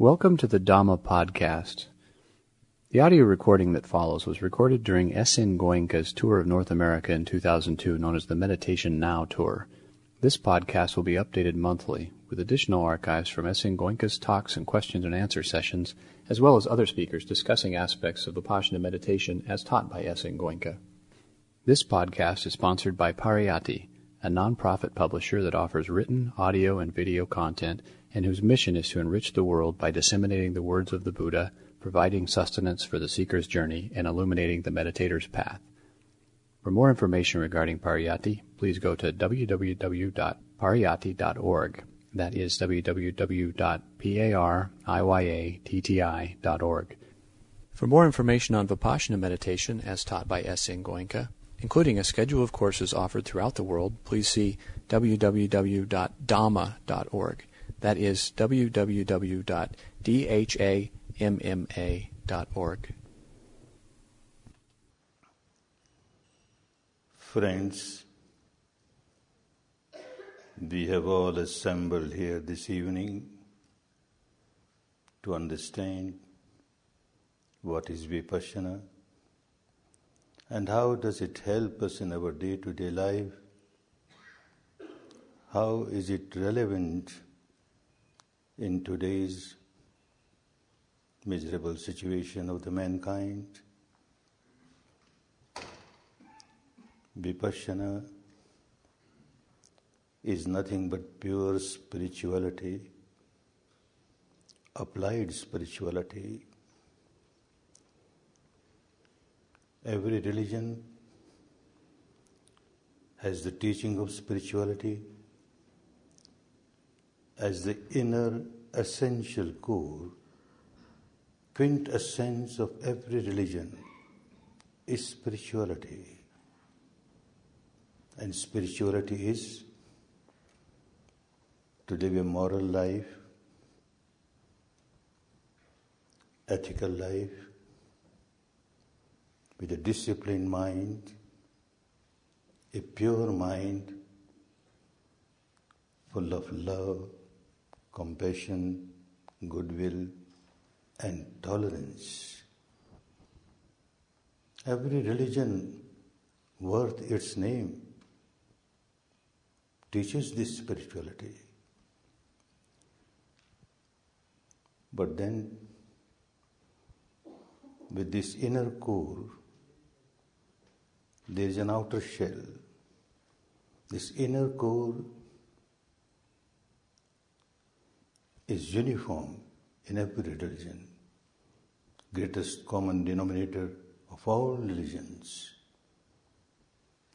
Welcome to the Dhamma podcast. The audio recording that follows was recorded during S.N. Goenka's tour of North America in 2002, known as the Meditation Now Tour. This podcast will be updated monthly, with additional archives from S.N. Goenka's talks and questions and answer sessions, as well as other speakers discussing aspects of the Vipassana meditation as taught by S.N. Goenka. This podcast is sponsored by Pariyatti, a nonprofit publisher that offers written, audio, and video content and whose mission is to enrich the world by disseminating the words of the Buddha, providing sustenance for the seeker's journey, and illuminating the meditator's path. For more information regarding Pariyatti, please go to www.pariyatti.org. That is www.pariyatti.org. For more information on Vipassana meditation as taught by S. N. Goenka, including a schedule of courses offered throughout the world, please see www.dhamma.org. That is www.dhamma.org. Friends, we have all assembled here this evening to understand what is Vipassana and how does it help us in our day to day life? How is it relevant in today's miserable situation of the mankind. Vipassana is nothing but pure spirituality, applied spirituality. Every religion has the teaching of spirituality as the inner essential core, quintessence of every religion is spirituality. And spirituality is to live a moral life, ethical life, with a disciplined mind, a pure mind, full of love, compassion, goodwill, and tolerance. Every religion worth its name teaches this spirituality. But then, with this inner core, there is an outer shell. This inner core is uniform in every religion, greatest common denominator of all religions,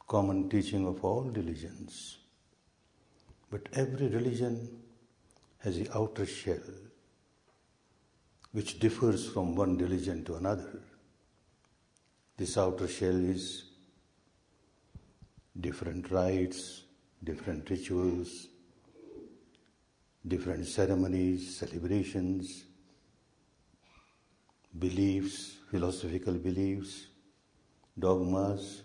common teaching of all religions. But every religion has the outer shell, which differs from one religion to another. This outer shell is different rites, different rituals, different ceremonies, celebrations, beliefs, philosophical beliefs, dogmas,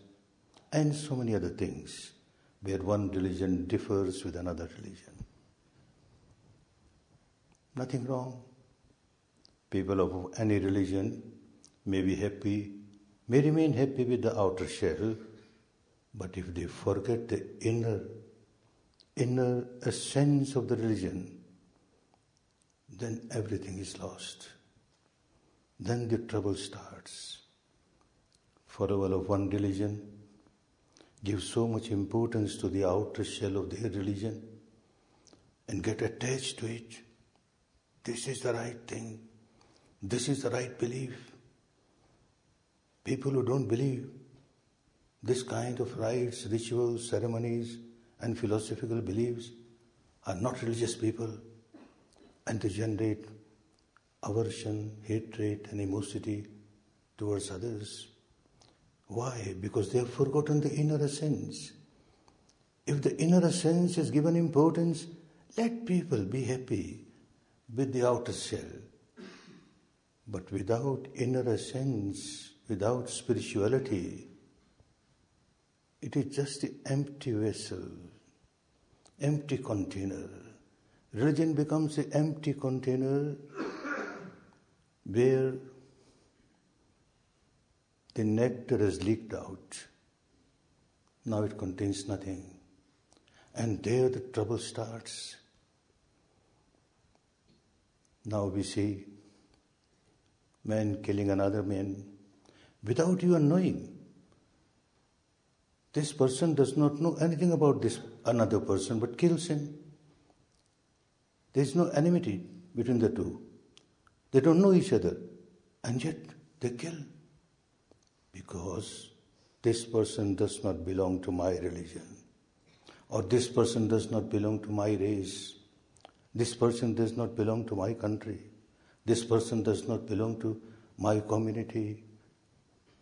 and so many other things where one religion differs with another religion. Nothing wrong. People of any religion may be happy, may remain happy with the outer shell, but if they forget the inner inner essence of the religion, then everything is lost. Then the trouble starts. Follower of one religion give so much importance to the outer shell of their religion and get attached to it. This is the right thing. This is the right belief. People who don't believe this kind of rites, rituals, ceremonies, and philosophical beliefs are not religious people and they generate aversion, hatred, and animosity towards others. Why? Because they have forgotten the inner essence. If the inner essence is given importance, let people be happy with the outer shell. But without inner essence, without spirituality, it is just the empty vessel, empty container. Religion becomes an empty container where the nectar has leaked out. Now it contains nothing. And there the trouble starts. Now we see man killing another man without even knowing. This person does not know anything about this another person but kills him. There is no enmity between the two. They don't know each other, and yet they kill because this person does not belong to my religion, or this person does not belong to my race, this person does not belong to my country, this person does not belong to my community,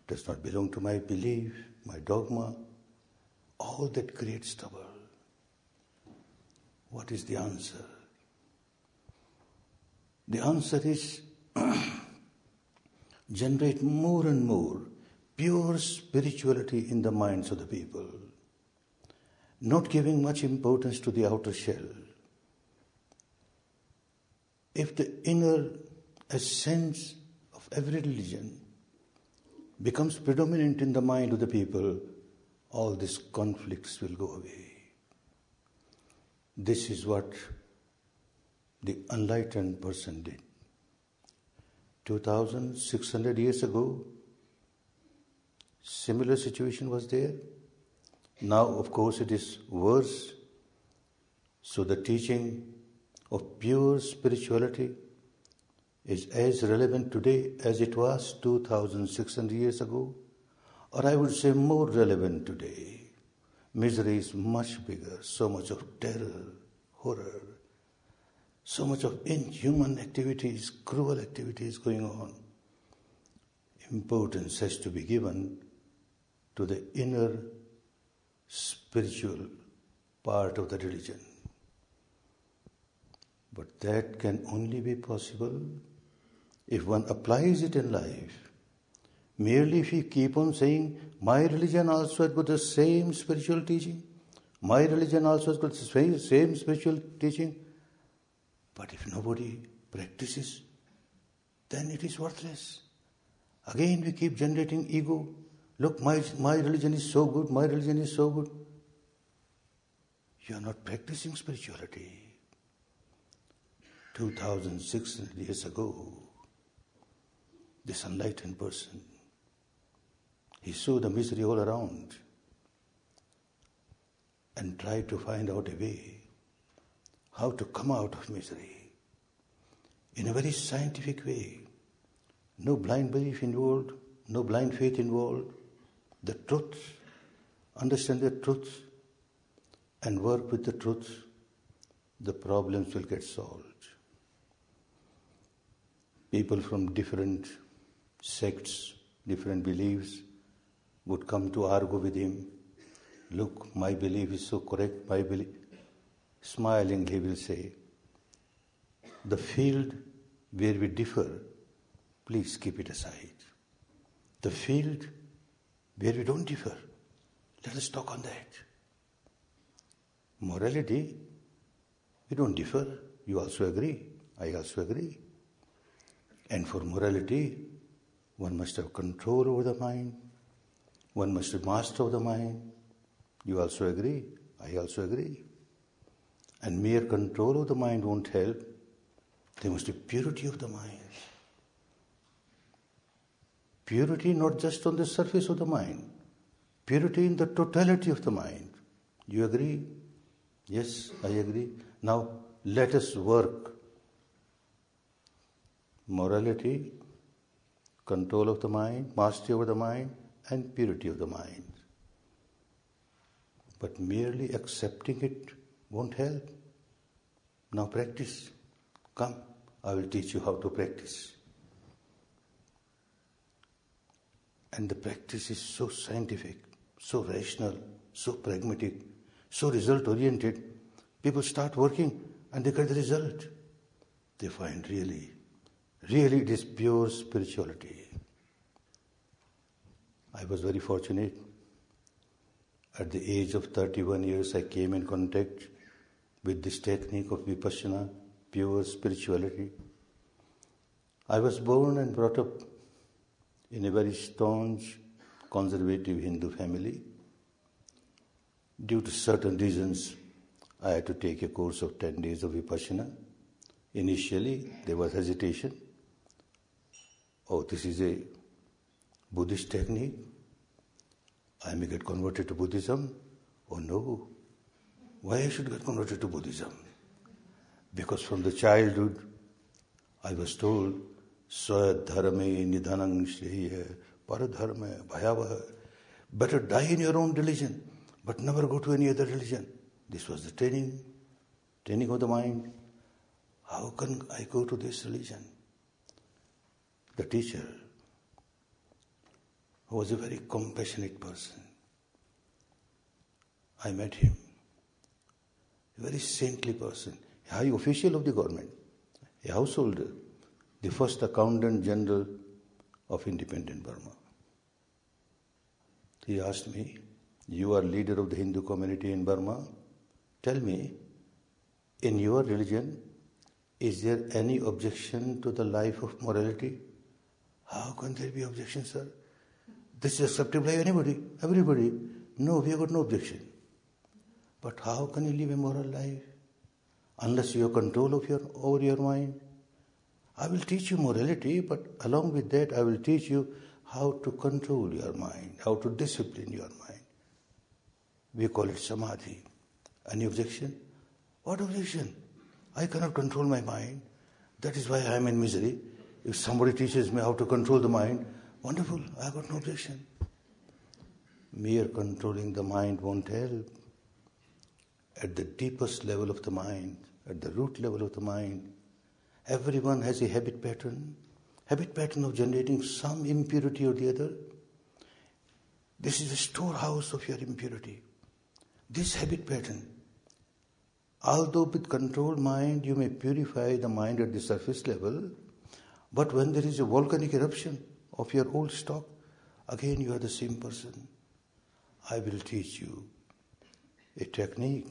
does not belong to my belief, my dogma. All that creates trouble. What is the answer? The answer is generate more and more pure spirituality in the minds of the people, not giving much importance to the outer shell. If the inner essence of every religion becomes predominant in the mind of the people, all these conflicts will go away. This is what the enlightened person did. 2600 years ago, similar situation was there. Now, of course, it is worse. So, the teaching of pure spirituality is as relevant today as it was 2600 years ago, or I would say more relevant today. Misery is much bigger, so much of terror, horror, so much of inhuman activities, cruel activities going on. Importance has to be given to the inner spiritual part of the religion. But that can only be possible if one applies it in life. Merely if we keep on saying, My religion also has got the same spiritual teaching, my religion also has got the same spiritual teaching, but if nobody practices, then it is worthless. Again, we keep generating ego. Look, my, my religion is so good, my religion is so good. You are not practicing spirituality. 2600 years ago, this enlightened person, he saw the misery all around and tried to find out a way how to come out of misery in a very scientific way. No blind belief involved, no blind faith involved. The truth, understand the truth, and work with the truth, the problems will get solved. People from different sects, different beliefs would come to argue with him. Look, my belief is so correct, my belief. Smiling, he will say, The field where we differ, please keep it aside. The field where we don't differ, let us talk on that. Morality, we don't differ. You also agree. I also agree. And for morality, one must have control over the mind. One must be master of the mind. You also agree. I also agree. And mere control of the mind won't help. There must be purity of the mind. Purity not just on the surface of the mind, purity in the totality of the mind. You agree? Yes, I agree. Now let us work. Morality, control of the mind, mastery over the mind, and purity of the mind. But merely accepting it won't help. Now practice. Come, I will teach you how to practice. And the practice is so scientific, so rational, so pragmatic, so result oriented. People start working and they get the result. They find really, really it is pure spirituality. I was very fortunate. At the age of 31 years, I came in contact with this technique of vipassana, pure spirituality. I was born and brought up in a very staunch conservative Hindu family. Due to certain reasons, I had to take a course of 10 days of Vipassana. Initially, there was hesitation. Oh, this is a Buddhist technique. I may get converted to Buddhism. Oh no. Why I should get converted to Buddhism? Because from the childhood, I was told, Swadharme nidhanang shreya paradharma bhayavah. Better die in your own religion, but never go to any other religion. This was the training, training of the mind. How can I go to this religion? The teacher, who was a very compassionate person, I met him. A very saintly person, a high official of the government, a householder, the first accountant general of independent Burma. He asked me, You are leader of the Hindu community in Burma. Tell me, in your religion, is there any objection to the life of morality? How can there be objection, sir? This is acceptable by anybody, everybody. No, we have got no objection. But how can you live a moral life? Unless you have control of your, over your mind. I will teach you morality, but along with that, I will teach you how to control your mind, how to discipline your mind. We call it samadhi. Any objection? What objection? I cannot control my mind. That is why I am in misery. If somebody teaches me how to control the mind, wonderful, I got no objection. Mere controlling the mind won't help. At the deepest level of the mind, at the root level of the mind, everyone has a habit pattern, habit pattern of generating some impurity or the other. This is the storehouse of your impurity. This habit pattern. Although with controlled mind you may purify the mind at the surface level, but when there is a volcanic eruption of your old stock, again you are the same person. I will teach you a technique.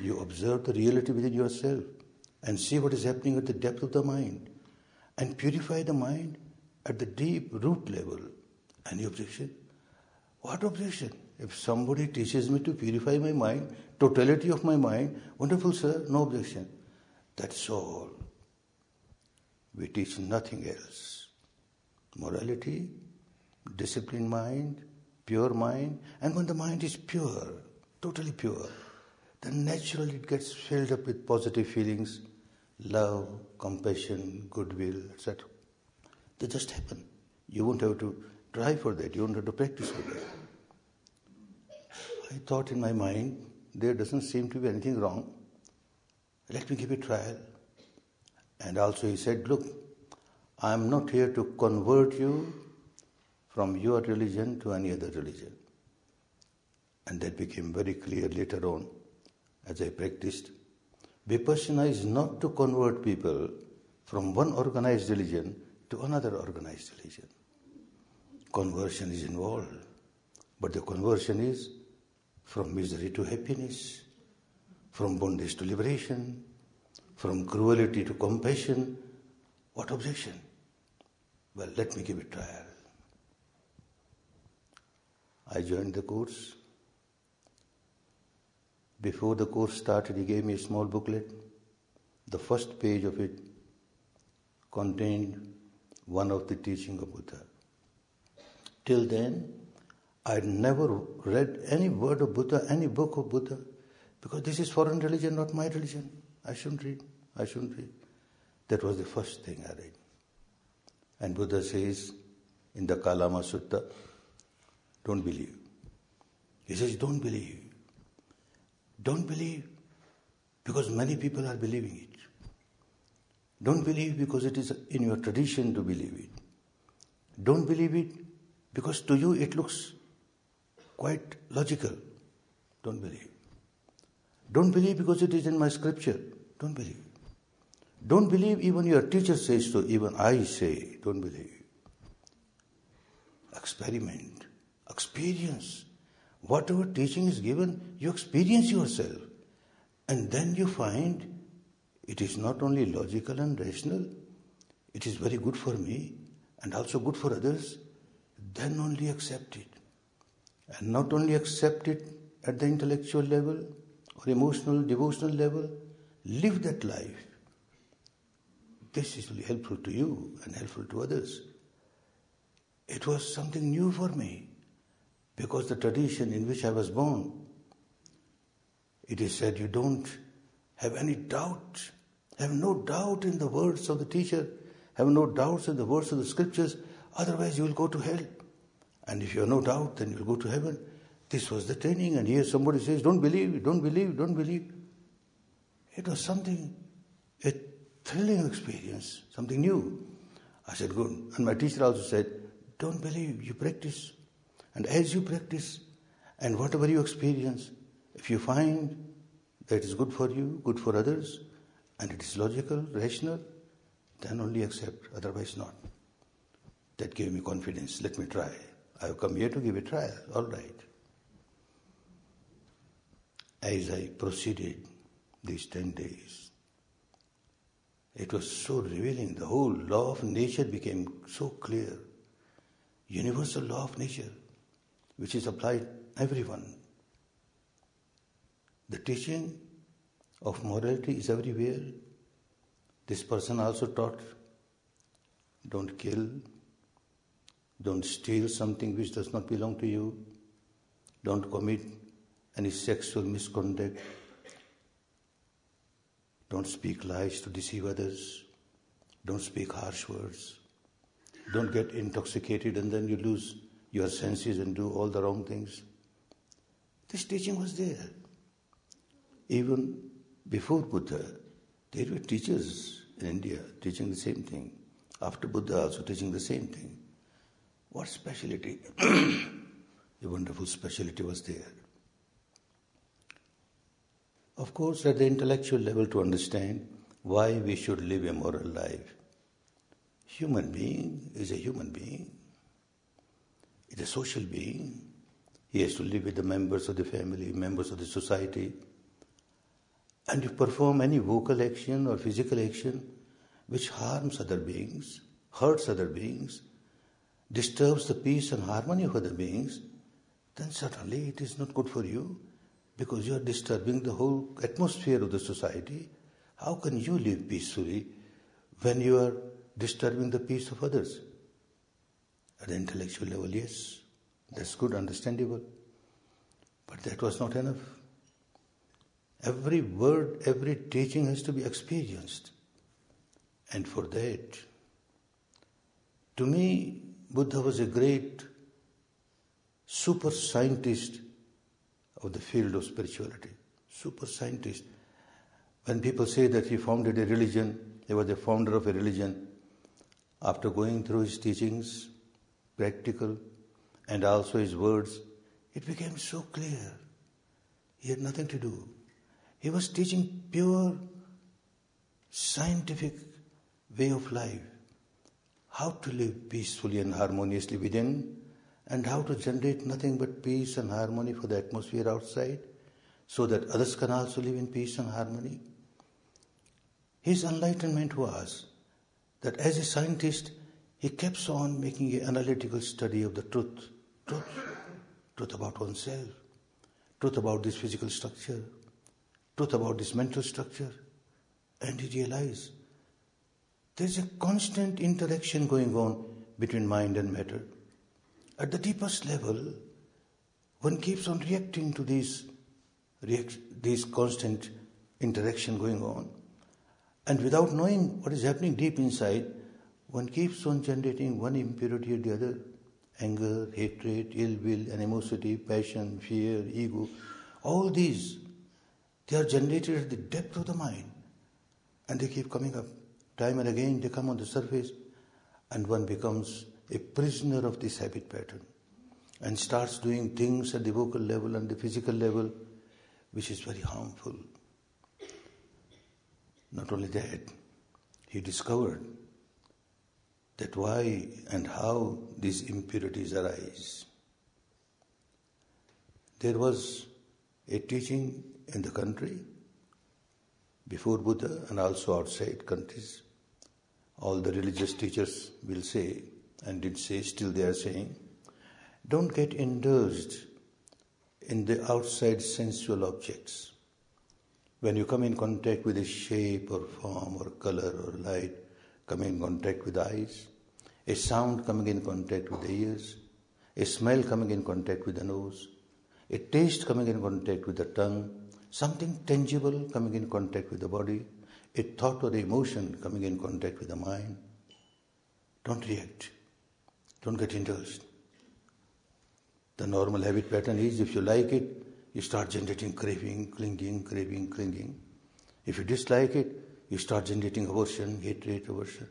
You observe the reality within yourself and see what is happening at the depth of the mind and purify the mind at the deep root level. Any objection? What objection? If somebody teaches me to purify my mind, totality of my mind, wonderful, sir, no objection. That's all. We teach nothing else. Morality, disciplined mind, pure mind, and when the mind is pure, totally pure, then naturally it gets filled up with positive feelings, love, compassion, goodwill, etc. They just happen. You won't have to try for that, you won't have to practice for that. I thought in my mind, there doesn't seem to be anything wrong. Let me give it a trial. And also he said, Look, I am not here to convert you from your religion to any other religion. And that became very clear later on as I practiced. Vipassana is not to convert people from one organized religion to another organized religion. Conversion is involved, but the conversion is from misery to happiness, from bondage to liberation, from cruelty to compassion. What objection? Well, let me give it a trial. I joined the course. Before the course started, he gave me a small booklet. The first page of it contained one of the teaching of Buddha. Till then, I'd never read any word of Buddha, any book of Buddha, because this is foreign religion, not my religion. I shouldn't read. I shouldn't read. That was the first thing I read. And Buddha says in the Kalama Sutta, don't believe. He says, don't believe. Don't believe because many people are believing it. Don't believe because it is in your tradition to believe it. Don't believe it because to you it looks quite logical. Don't believe. Don't believe because it is in my scripture. Don't believe. Don't believe even your teacher says so, even I say, don't believe. Experiment, experience. Whatever teaching is given, you experience yourself. And then you find it is not only logical and rational, it is very good for me and also good for others, then only accept it. And not only accept it at the intellectual level or emotional, devotional level, live that life. This is helpful to you and helpful to others. It was something new for me because the tradition in which I was born, it is said you don't have any doubt, have no doubt in the words of the teacher, have no doubts in the words of the scriptures, otherwise you will go to hell. And if you have no doubt, then you will go to heaven. This was the training, and here somebody says, Don't believe, don't believe, don't believe. It was something, a thrilling experience, something new. I said, Good. And my teacher also said, Don't believe, you practice. And as you practice, and whatever you experience, if you find that is good for you, good for others, and it is logical, rational, then only accept, otherwise not. That gave me confidence. Let me try. I have come here to give a trial. All right. As I proceeded these 10 days, it was so revealing. The whole law of nature became so clear. Universal law of nature, which is applied everyone. The teaching of morality is everywhere. This person also taught don't kill, don't steal something which does not belong to you, don't commit any sexual misconduct, don't speak lies to deceive others, don't speak harsh words, don't get intoxicated and then you lose your senses and do all the wrong things. This teaching was there. Even before Buddha, there were teachers in India teaching the same thing. After Buddha, also teaching the same thing. What speciality? a wonderful speciality was there. Of course, at the intellectual level, to understand why we should live a moral life. Human being is a human being. Is a social being. He has to live with the members of the family, members of the society, and if you perform any vocal action or physical action which harms other beings, hurts other beings, disturbs the peace and harmony of other beings, then certainly it is not good for you because you are disturbing the whole atmosphere of the society. How can you live peacefully when you are disturbing the peace of others? At the intellectual level, yes, that's good, understandable. But that was not enough. Every word, every teaching has to be experienced. And for that, to me, Buddha was a great super scientist of the field of spirituality. Super scientist. When people say that he founded a religion, he was the founder of a religion, after going through his teachings, practical, and also his words, it became so clear. He had nothing to do. He was teaching pure scientific way of life. How to live peacefully and harmoniously within and how to generate nothing but peace and harmony for the atmosphere outside so that others can also live in peace and harmony. His enlightenment was that as a scientist, he kept on making an analytical study of the truth. Truth. Truth about oneself. Truth about this physical structure truth about this mental structure, and he realized there's a constant interaction going on between mind and matter. At the deepest level, one keeps on reacting to these, react, these constant interaction going on. And without knowing what is happening deep inside, one keeps on generating one impurity or the other anger, hatred, ill will, animosity, passion, fear, ego. All these they are generated at the depth of the mind and they keep coming up. Time and again they come on the surface and one becomes a prisoner of this habit pattern and starts doing things at the vocal level and the physical level which is very harmful. Not only that, he discovered that why and how these impurities arise. There was a teaching in the country, before Buddha, and also outside countries, all the religious teachers will say, and did say, still they are saying, don't get indulged in the outside sensual objects. When you come in contact with a shape or form or color or light, coming in contact with the eyes, a sound coming in contact with the ears, a smell coming in contact with the nose, a taste coming in contact with the tongue, something tangible coming in contact with the body, a thought or emotion coming in contact with the mind. Don't react. Don't get indulged. The normal habit pattern is if you like it, you start generating craving, clinging, craving, clinging. If you dislike it, you start generating aversion, hatred, aversion.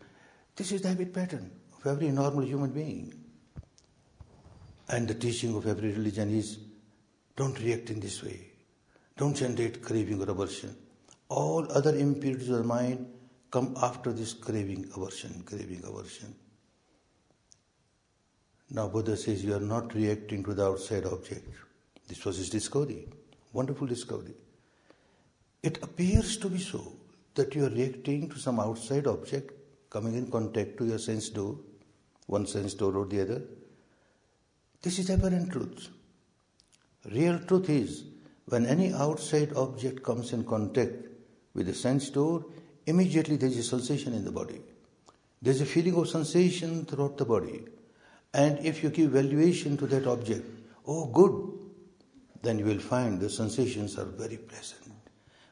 This is the habit pattern of every normal human being. And the teaching of every religion is don't react in this way. Don't generate craving or aversion. All other impurities of the mind come after this craving, aversion, craving, aversion. Now Buddha says you are not reacting to the outside object. This was his discovery. Wonderful discovery. It appears to be so that you are reacting to some outside object coming in contact to your sense door, one sense door or the other. This is apparent truth. Real truth is when any outside object comes in contact with the sense door, immediately there is a sensation in the body. There is a feeling of sensation throughout the body. And if you give valuation to that object, oh, good, then you will find the sensations are very pleasant.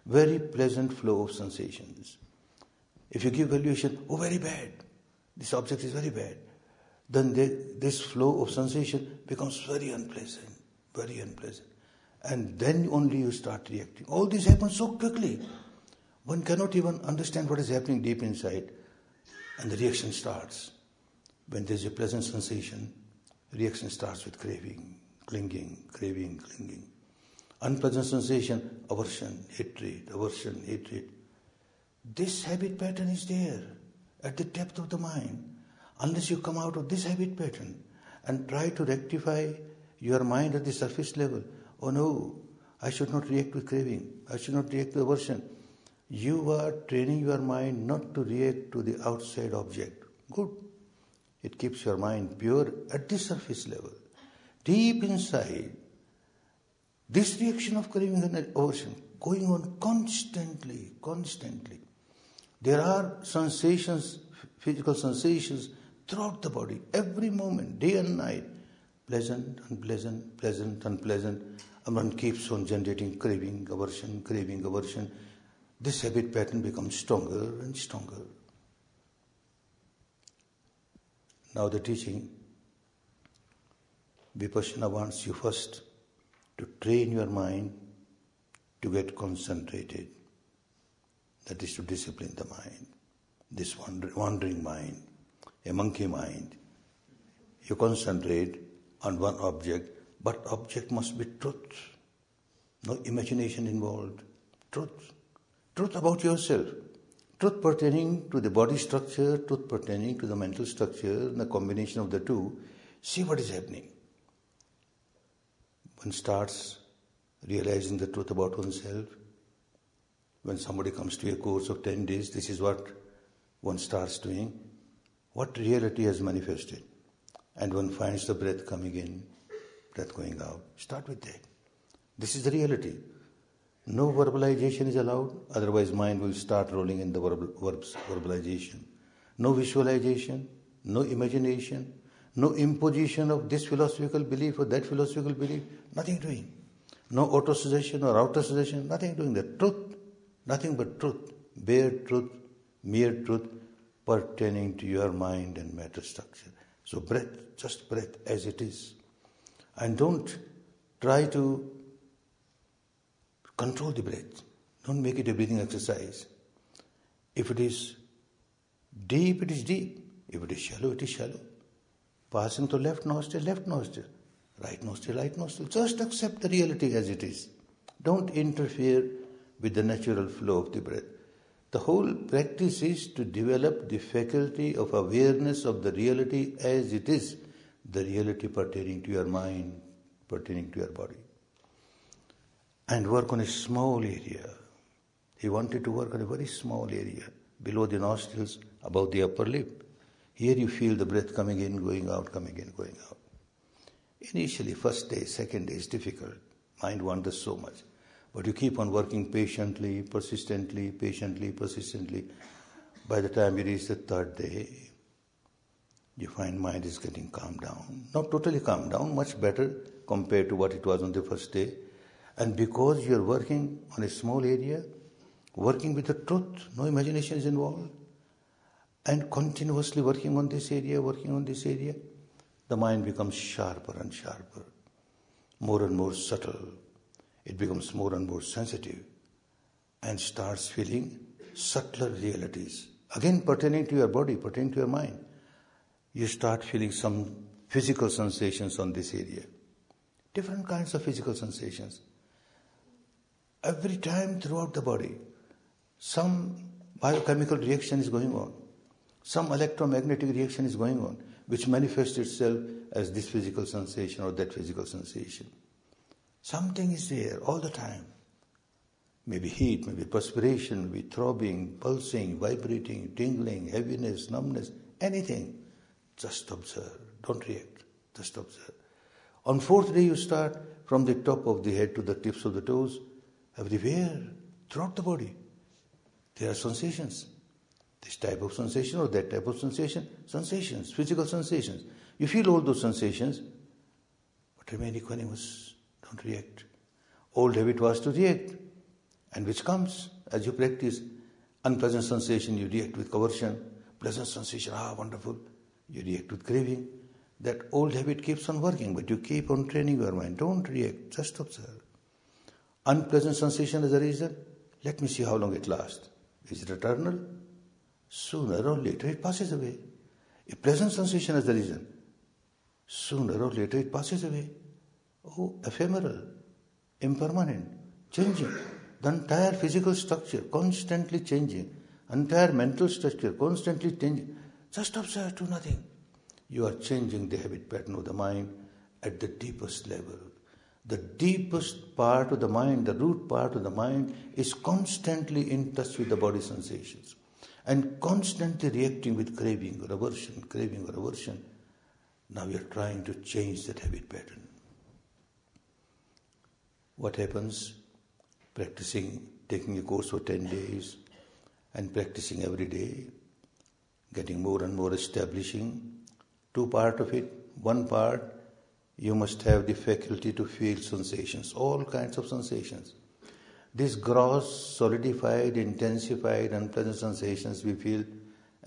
Very pleasant flow of sensations. If you give valuation, oh, very bad, this object is very bad, then this flow of sensation becomes very unpleasant, very unpleasant. And then only you start reacting. All this happens so quickly. One cannot even understand what is happening deep inside, and the reaction starts. When there's a pleasant sensation, reaction starts with craving, clinging, craving, clinging. Unpleasant sensation, aversion, hatred, aversion, hatred. This habit pattern is there at the depth of the mind. Unless you come out of this habit pattern and try to rectify your mind at the surface level, oh no, I should not react with craving, I should not react with aversion. You are training your mind not to react to the outside object. Good. It keeps your mind pure at the surface level. Deep inside, this reaction of craving and aversion going on constantly, constantly. There are sensations, physical sensations throughout the body, every moment, day and night. Pleasant, unpleasant, pleasant, unpleasant. And one keeps on generating craving, aversion, craving, aversion. This habit pattern becomes stronger and stronger. Now the teaching, Vipassana wants you first to train your mind to get concentrated. That is to discipline the mind. This wandering mind, a monkey mind. You concentrate on one object, but object must be truth. No imagination involved. Truth. Truth about yourself truth pertaining to the body structure, truth pertaining to the mental structure, and the combination of the two, see what is happening. One starts realizing the truth about oneself. When somebody comes to a course of 10 days, this is what one starts doing. What reality has manifested? And one finds the breath coming in, breath going out. Start with that. This is the reality. No verbalization is allowed, otherwise, mind will start rolling in the verb, verbs, verbalization. No visualization, no imagination, no imposition of this philosophical belief or that philosophical belief, nothing doing. No auto suggestion or outer suggestion, nothing doing that. Truth, nothing but truth, bare truth, mere truth pertaining to your mind and matter structure. So, breath, just breath as it is. And don't try to Control the breath. Don't make it a breathing exercise. If it is deep, it is deep. If it is shallow, it is shallow. Passing to left nostril, left nostril. Right nostril, right nostril. Just accept the reality as it is. Don't interfere with the natural flow of the breath. The whole practice is to develop the faculty of awareness of the reality as it is, the reality pertaining to your mind, pertaining to your body and work on a small area. He wanted to work on a very small area, below the nostrils, above the upper lip. Here you feel the breath coming in, going out, coming in, going out. Initially, first day, second day is difficult. Mind wanders so much. But you keep on working patiently, persistently, patiently, persistently. By the time you reach the third day, you find mind is getting calmed down. Not totally calmed down, much better compared to what it was on the first day. And because you're working on a small area, working with the truth, no imagination is involved, and continuously working on this area, working on this area, the mind becomes sharper and sharper, more and more subtle. It becomes more and more sensitive and starts feeling subtler realities. Again, pertaining to your body, pertaining to your mind. You start feeling some physical sensations on this area. Different kinds of physical sensations. Every time throughout the body, some biochemical reaction is going on. Some electromagnetic reaction is going on which manifests itself as this physical sensation or that physical sensation. Something is there all the time. Maybe heat, maybe perspiration, maybe throbbing, pulsing, vibrating, tingling, heaviness, numbness, anything. Just observe. Don't react. Just observe. On fourth day, you start from the top of the head to the tips of the toes, everywhere, throughout the body. There are sensations. This type of sensation or that type of sensation, sensations, physical sensations. You feel all those sensations, but remain equanimous, don't react. Old habit was to react, and which comes as you practice. Unpleasant sensation, you react with aversion. Pleasant sensation, ah, wonderful, you react with craving. That old habit keeps on working, but you keep on training your mind. Don't react, just observe. Unpleasant sensation is a reason. Let me see how long it lasts. Is it eternal? Sooner or later it passes away. A pleasant sensation is the reason. Sooner or later it passes away. Oh, ephemeral, impermanent, changing. The entire physical structure constantly changing. Entire mental structure constantly changing. Just observe, do nothing. You are changing the habit pattern of the mind at the deepest level. The deepest part of the mind, the root part of the mind, is constantly in touch with the body sensations and constantly reacting with craving or aversion, craving or aversion. Now we are trying to change that habit pattern. What happens? Practicing, taking a course for 10 days and practicing every day, getting more and more establishing. Two part of it. One part, you must have the faculty to feel sensations, all kinds of sensations. These gross, solidified, intensified, unpleasant sensations we feel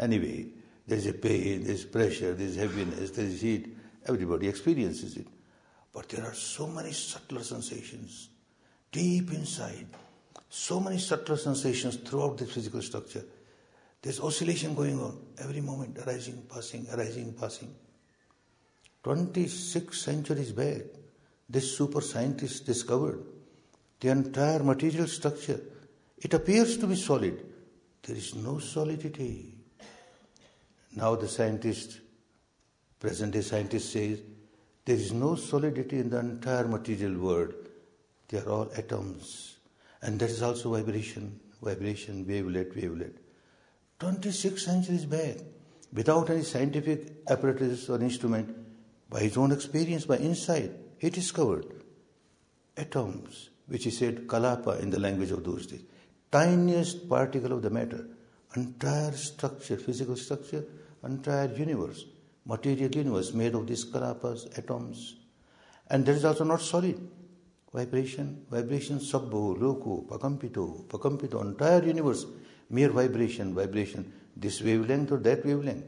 anyway. There is a pain, there is pressure, there is heaviness, there is heat. Everybody experiences it. But there are so many subtler sensations deep inside. So many subtler sensations throughout the physical structure. There's oscillation going on every moment, arising, passing, arising, passing. 26 centuries back, this super scientist discovered the entire material structure. It appears to be solid. There is no solidity. Now the scientist, present day scientist says, there is no solidity in the entire material world. They are all atoms. And that is also vibration, vibration, wavelet, wavelet. 26 centuries back, without any scientific apparatus or instrument, by his own experience, by insight, he discovered atoms which he said kalapa in the language of those days. Tiniest particle of the matter, entire structure, physical structure, entire universe, material universe made of these kalapas, atoms. And that is also not solid. Vibration, vibration, sabbo, loko, pakampito, pakampito, entire universe, mere vibration, vibration, this wavelength or that wavelength,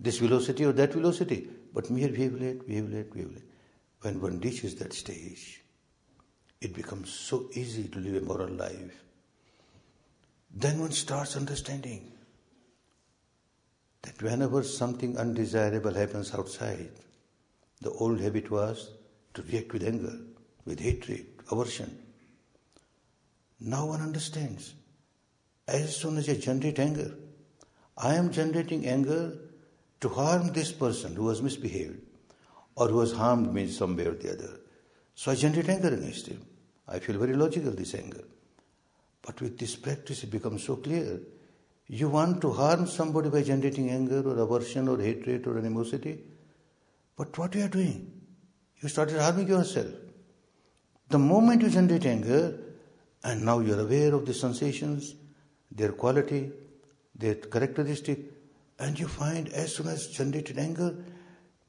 this velocity or that velocity, but mere wavelet, wavelet, wavelet. When one reaches that stage, it becomes so easy to live a moral life. Then one starts understanding that whenever something undesirable happens outside, the old habit was to react with anger, with hatred, aversion. Now one understands. As soon as I generate anger, I am generating anger to harm this person who has misbehaved or who has harmed me in some way or the other. So I generate anger against him. I feel very logical, this anger. But with this practice, it becomes so clear. You want to harm somebody by generating anger or aversion or hatred or animosity. But what you are doing? You started harming yourself. The moment you generate anger, and now you are aware of the sensations, their quality, their characteristic, and you find as soon as generated anger,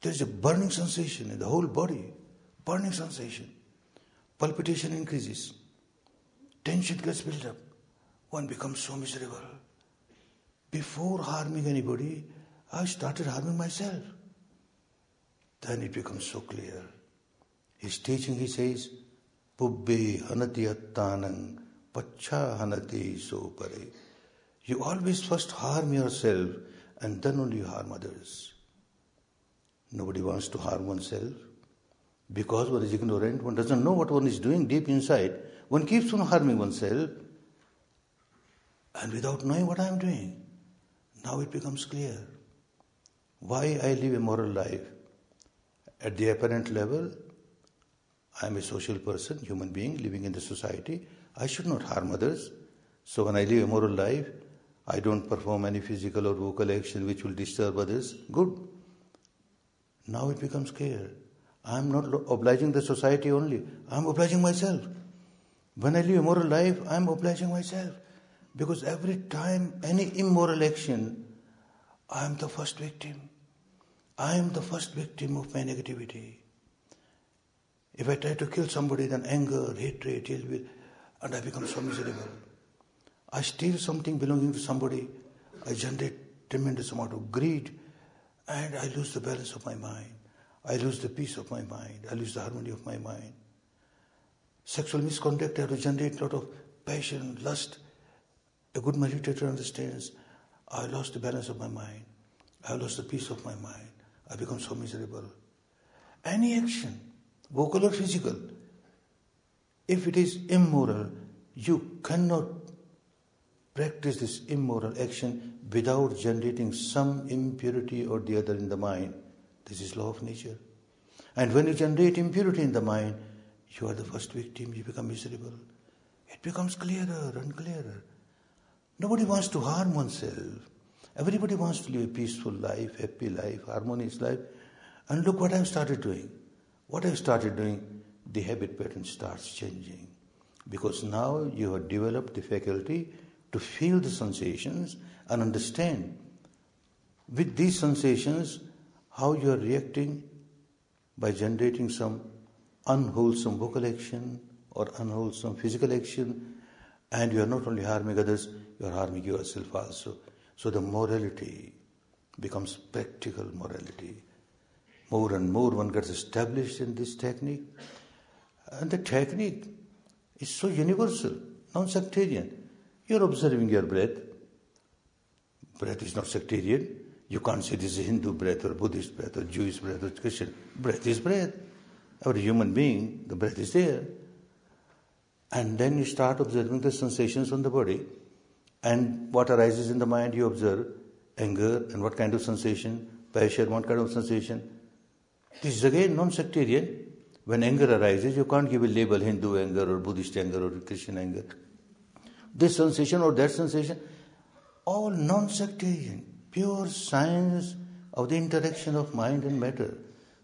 there is a burning sensation in the whole body, burning sensation. Palpitation increases, tension gets built up, one becomes so miserable. Before harming anybody, I started harming myself. Then it becomes so clear. His teaching, he says, Pubbe hanati attanang pacha hanati so pare. You always first harm yourself and then only you harm others. Nobody wants to harm oneself because one is ignorant, one doesn't know what one is doing deep inside. One keeps on harming oneself and without knowing what I am doing. Now it becomes clear why I live a moral life. At the apparent level, I am a social person, human being living in the society. I should not harm others. So when I live a moral life, I don't perform any physical or vocal action which will disturb others. Good. Now it becomes clear. I am not obliging the society only. I am obliging myself. When I live a moral life, I am obliging myself. Because every time any immoral action, I am the first victim. I am the first victim of my negativity. If I try to kill somebody, then anger, hatred, ill will, and I become so miserable. I steal something belonging to somebody, I generate tremendous amount of greed, and I lose the balance of my mind. I lose the peace of my mind. I lose the harmony of my mind. Sexual misconduct, I have to generate a lot of passion, lust, a good meditator understands I lost the balance of my mind. I lost the peace of my mind. I become so miserable. Any action, vocal or physical, if it is immoral, you cannot practice this immoral action without generating some impurity or the other in the mind. This is law of nature. And when you generate impurity in the mind, you are the first victim, you become miserable. It becomes clearer and clearer. Nobody wants to harm oneself. Everybody wants to live a peaceful life, happy life, harmonious life. And look what I've started doing. What I've started doing, the habit pattern starts changing. Because now you have developed the faculty to feel the sensations and understand with these sensations how you are reacting by generating some unwholesome vocal action or unwholesome physical action, and you are not only harming others, you are harming yourself also. So the morality becomes practical morality. More and more one gets established in this technique. And the technique is so universal, non sectarian. You're observing your breath. Breath is not sectarian. You can't say this is Hindu breath or Buddhist breath or Jewish breath or Christian. Breath is breath. Every human being, the breath is there. And then you start observing the sensations on the body. And what arises in the mind, you observe anger and what kind of sensation, passion, what kind of sensation. This is again non sectarian. When anger arises, you can't give a label Hindu anger or Buddhist anger or Christian anger. This sensation or that sensation, all non sectarian, pure science of the interaction of mind and matter.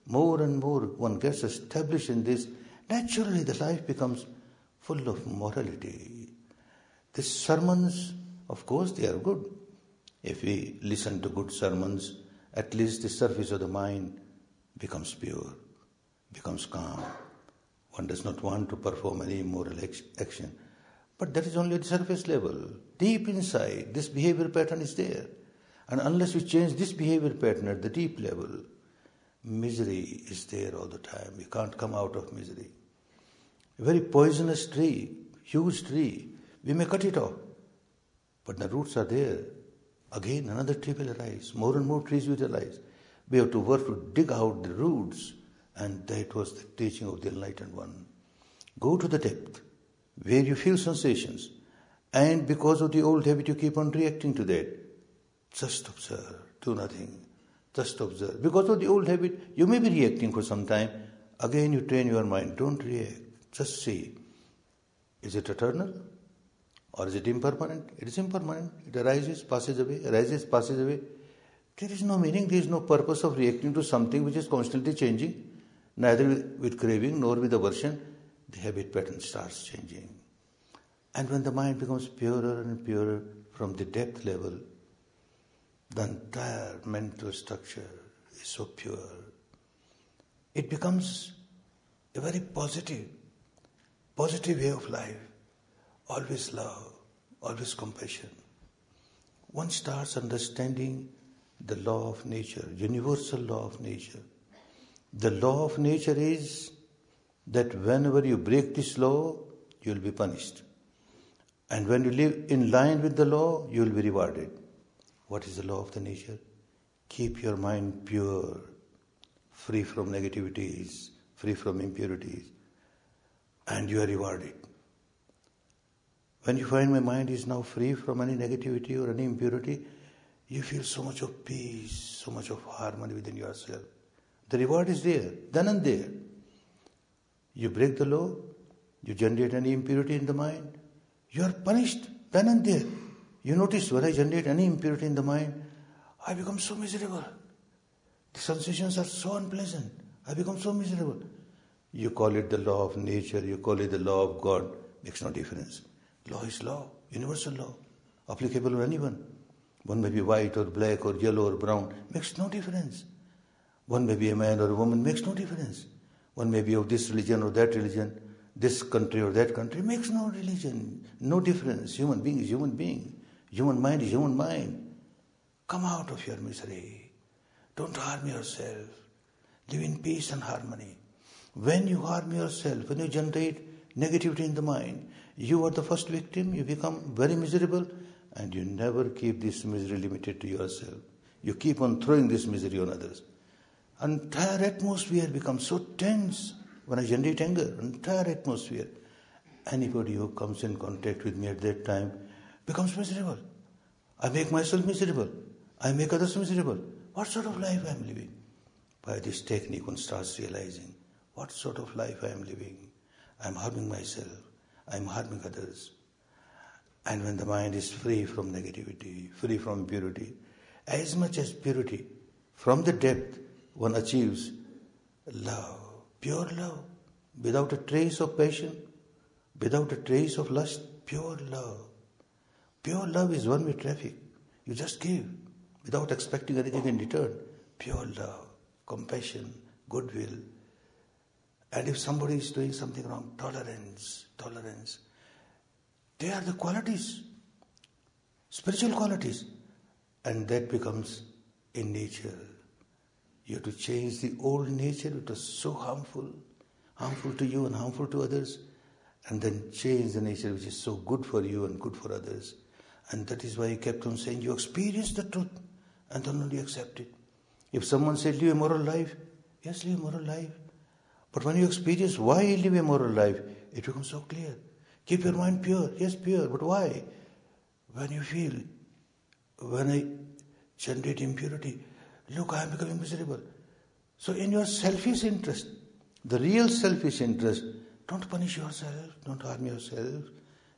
More and more one gets established in this, naturally the life becomes full of morality. The sermons of course, they are good. If we listen to good sermons, at least the surface of the mind becomes pure, becomes calm. One does not want to perform any moral action. But that is only at the surface level. Deep inside, this behavior pattern is there. And unless we change this behavior pattern at the deep level, misery is there all the time. We can't come out of misery. A very poisonous tree, huge tree, we may cut it off. But the roots are there. Again, another tree will arise. More and more trees will arise. We have to work to dig out the roots, and that was the teaching of the Enlightened One. Go to the depth where you feel sensations, and because of the old habit, you keep on reacting to that. Just observe, do nothing. Just observe. Because of the old habit, you may be reacting for some time. Again, you train your mind. Don't react. Just see. Is it eternal? Or is it impermanent? It is impermanent. It arises, passes away, arises, passes away. There is no meaning, there is no purpose of reacting to something which is constantly changing, neither with, craving nor with aversion. The habit pattern starts changing. And when the mind becomes purer and purer from the depth level, the entire mental structure is so pure. It becomes a very positive, positive way of life. Always love, always compassion. One starts understanding the law of nature, universal law of nature. The law of nature is that whenever you break this law, you will be punished. And when you live in line with the law, you will be rewarded. What is the law of the nature? Keep your mind pure, free from negativities, free from impurities, and you are rewarded. When you find my mind is now free from any negativity or any impurity, you feel so much of peace, so much of harmony within yourself. The reward is there, then and there. You break the law, you generate any impurity in the mind, you are punished then and there. You notice when I generate any impurity in the mind, I become so miserable. The sensations are so unpleasant. I become so miserable. You call it the law of nature, you call it the law of God, makes no difference. Law is law, universal law, applicable to anyone. One may be white or black or yellow or brown, makes no difference. One may be a man or a woman, makes no difference. One may be of this religion or that religion, this country or that country, makes no religion, no difference. Human being is human being. Human mind is human mind. Come out of your misery. Don't harm yourself. Live in peace and harmony. When you harm yourself, when you generate negativity in the mind, you are the first victim, you become very miserable, and you never keep this misery limited to yourself. You keep on throwing this misery on others. Entire atmosphere becomes so tense when I generate anger, entire atmosphere. Anybody who comes in contact with me at that time becomes miserable. I make myself miserable. I make others miserable. What sort of life I am living? By this technique, one starts realizing what sort of life I am living. I am harming myself. I am harming others. And when the mind is free from negativity, free from purity, as much as purity, from the depth one achieves love, pure love, without a trace of passion, without a trace of lust, pure love. Pure love is one way traffic. You just give without expecting anything in return. Pure love, compassion, goodwill. And if somebody is doing something wrong, tolerance, tolerance. They are the qualities, spiritual qualities. And that becomes in nature. You have to change the old nature, which was so harmful, harmful to you and harmful to others, and then change the nature which is so good for you and good for others. And that is why he kept on saying, You experience the truth and then only accept it. If someone said, Live a moral life, yes, live a moral life. But when you experience why you live a moral life, it becomes so clear. Keep your mind pure, yes, pure, but why? When you feel, when I generate impurity, look, I am becoming miserable. So, in your selfish interest, the real selfish interest, don't punish yourself, don't harm yourself,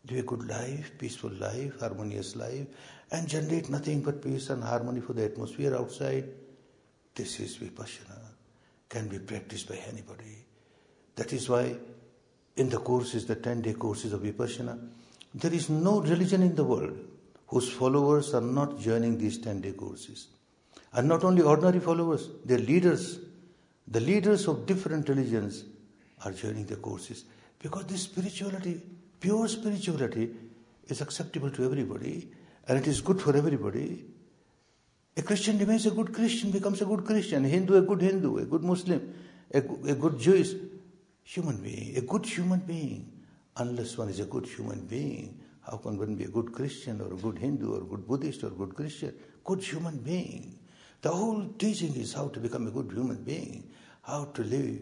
live a good life, peaceful life, harmonious life, and generate nothing but peace and harmony for the atmosphere outside. This is vipassana, can be practiced by anybody. That is why in the courses, the 10 day courses of vipassana, there is no religion in the world whose followers are not joining these 10 day courses. And not only ordinary followers, their leaders, the leaders of different religions are joining the courses. Because this spirituality Pure spirituality is acceptable to everybody and it is good for everybody. A Christian remains a good Christian, becomes a good Christian, a Hindu a good Hindu, a good Muslim, a, a good Jewish human being, a good human being. Unless one is a good human being, how can one be a good Christian or a good Hindu or a good Buddhist or a good Christian? Good human being. The whole teaching is how to become a good human being, how to live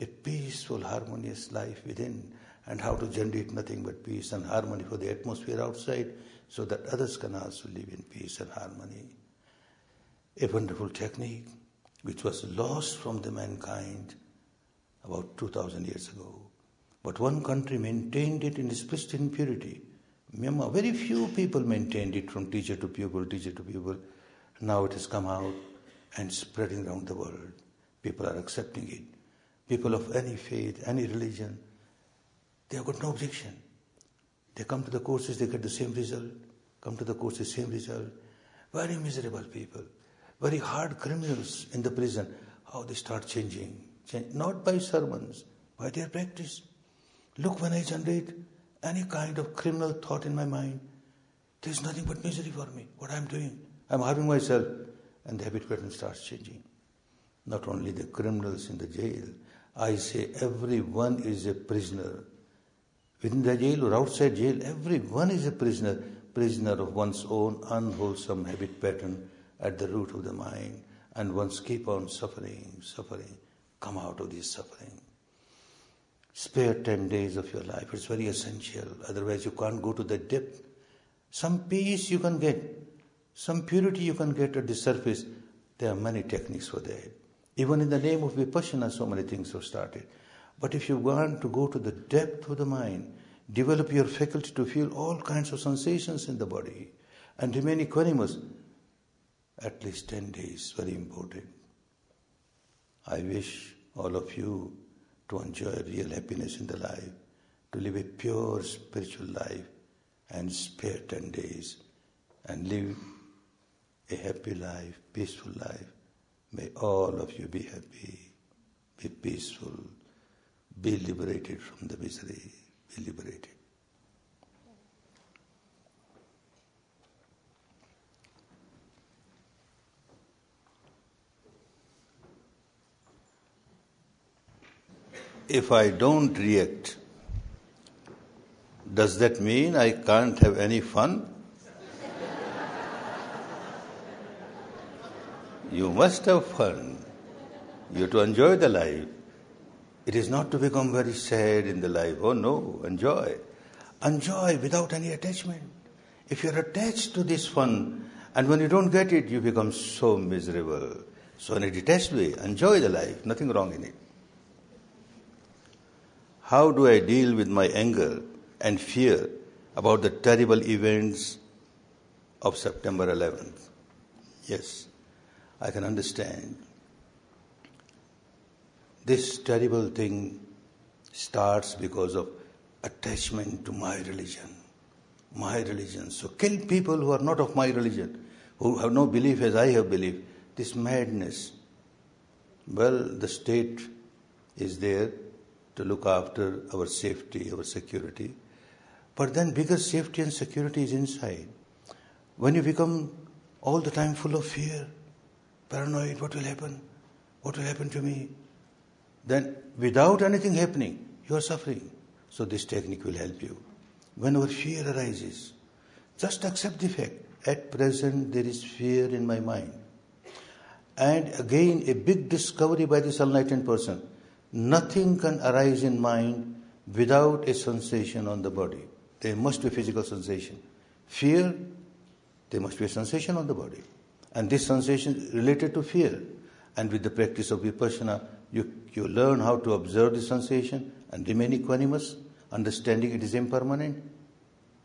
a peaceful, harmonious life within, and how to generate nothing but peace and harmony for the atmosphere outside so that others can also live in peace and harmony. A wonderful technique which was lost from the mankind about 2000 years ago. But one country maintained it in its pristine purity, Myanmar, very few people maintained it from teacher to pupil, teacher to pupil. Now it has come out and spreading around the world. People are accepting it. People of any faith, any religion, they have got no objection. They come to the courses, they get the same result. Come to the courses, same result. Very miserable people, very hard criminals in the prison. How they start changing, Change, not by sermons, by their practice. Look, when I generate any kind of criminal thought in my mind, there's nothing but misery for me. What I'm doing, I'm harming myself, and the habit pattern starts changing. Not only the criminals in the jail, I say everyone is a prisoner Within the jail or outside jail, everyone is a prisoner, prisoner of one's own unwholesome habit pattern at the root of the mind, and once keep on suffering, suffering, come out of this suffering. Spare 10 days of your life. It's very essential. Otherwise, you can't go to the depth. Some peace you can get, some purity you can get at the surface. There are many techniques for that. Even in the name of Vipassana, so many things have started. But if you want to go to the depth of the mind, develop your faculty to feel all kinds of sensations in the body, and remain equanimous, at least 10 days, very important. I wish all of you to enjoy real happiness in the life, to live a pure spiritual life, and spare 10 days, and live a happy life, peaceful life. May all of you be happy, be peaceful be liberated from the misery, be liberated. If I don't react, does that mean I can't have any fun? You must have fun. You have to enjoy the life. It is not to become very sad in the life. Oh no, enjoy. Enjoy without any attachment. If you're attached to this fun, and when you don't get it, you become so miserable. So in a detached way, enjoy the life, nothing wrong in it. How do I deal with my anger and fear about the terrible events of September 11th? Yes, I can understand this terrible thing starts because of attachment to my religion. My religion. So kill people who are not of my religion, who have no belief as I have belief. This madness. Well, the state is there to look after our safety, our security. But then bigger safety and security is inside. When you become all the time full of fear, paranoid, what will happen? What will happen to me? then without anything happening, you are suffering. So this technique will help you. Whenever fear arises, just accept the fact. At present, there is fear in my mind. And again, a big discovery by this enlightened person. Nothing can arise in mind without a sensation on the body. There must be physical sensation. Fear, there must be a sensation on the body. And this sensation is related to fear. And with the practice of vipassana, you, you learn how to observe the sensation and remain equanimous, understanding it is impermanent.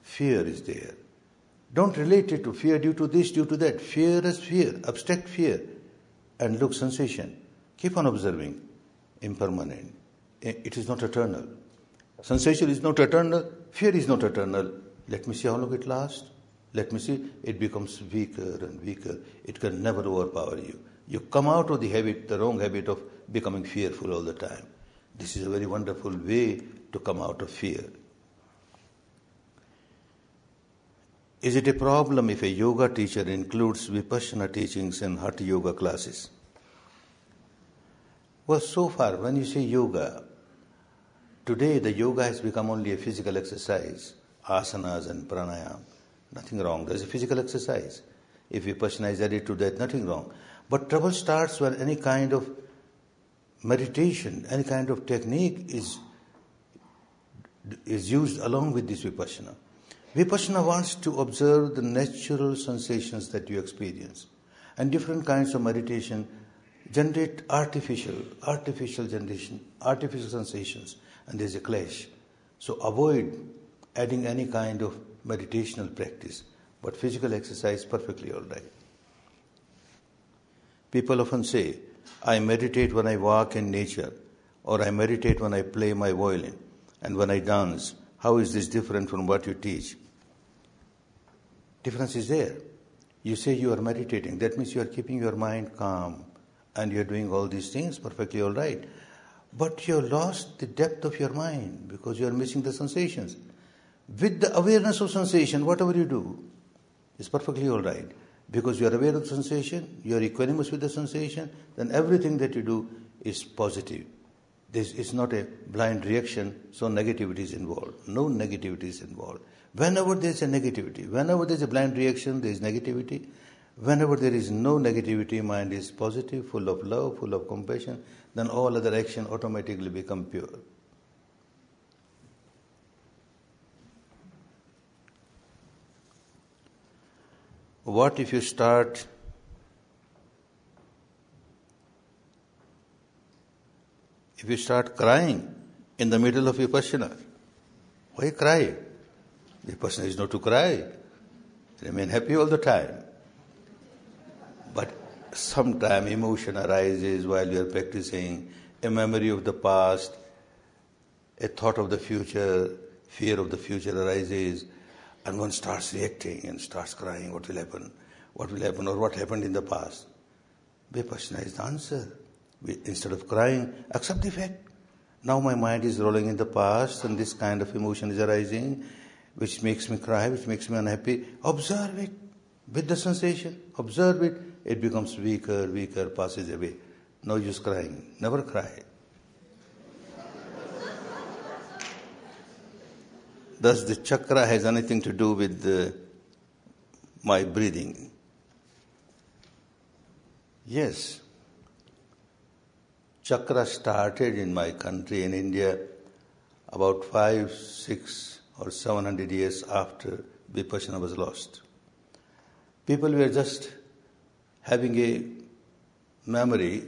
Fear is there. Don't relate it to fear due to this, due to that. Fear is fear, abstract fear. And look, sensation. Keep on observing. Impermanent. It is not eternal. Sensation is not eternal. Fear is not eternal. Let me see how long it lasts. Let me see. It becomes weaker and weaker. It can never overpower you. You come out of the habit, the wrong habit of becoming fearful all the time. This is a very wonderful way to come out of fear. Is it a problem if a yoga teacher includes vipassana teachings in hatha yoga classes? Well, so far, when you say yoga, today the yoga has become only a physical exercise, asanas and pranayam. Nothing wrong. There's a physical exercise. If vipassana is added to that, nothing wrong. But trouble starts when any kind of meditation, any kind of technique is, is used along with this vipassana. Vipassana wants to observe the natural sensations that you experience. And different kinds of meditation generate artificial, artificial generation, artificial sensations, and there's a clash. So avoid adding any kind of meditational practice, but physical exercise perfectly all right. People often say, I meditate when I walk in nature, or I meditate when I play my violin, and when I dance. How is this different from what you teach? Difference is there. You say you are meditating, that means you are keeping your mind calm and you are doing all these things perfectly all right. But you have lost the depth of your mind because you are missing the sensations. With the awareness of sensation, whatever you do is perfectly all right. Because you are aware of sensation, you are equanimous with the sensation, then everything that you do is positive. This is not a blind reaction, so negativity is involved. No negativity is involved. Whenever there is a negativity, whenever there is a blind reaction, there is negativity. Whenever there is no negativity, mind is positive, full of love, full of compassion, then all other action automatically become pure. What if you start if you start crying in the middle of your vipassana? Why cry? Person is not to cry. Remain happy all the time. But sometime emotion arises while you are practicing, a memory of the past, a thought of the future, fear of the future arises, and one starts reacting and starts crying, what will happen? What will happen or what happened in the past? Vipassana is the answer. We, instead of crying, accept the fact. Now my mind is rolling in the past and this kind of emotion is arising which makes me cry, which makes me unhappy, observe it with the sensation. Observe it. It becomes weaker, weaker, passes away. No use crying. Never cry. Does the chakra has anything to do with my breathing? Yes. Chakra started in my country in India about five, six or 700 years after Vipassana was lost. People were just having a memory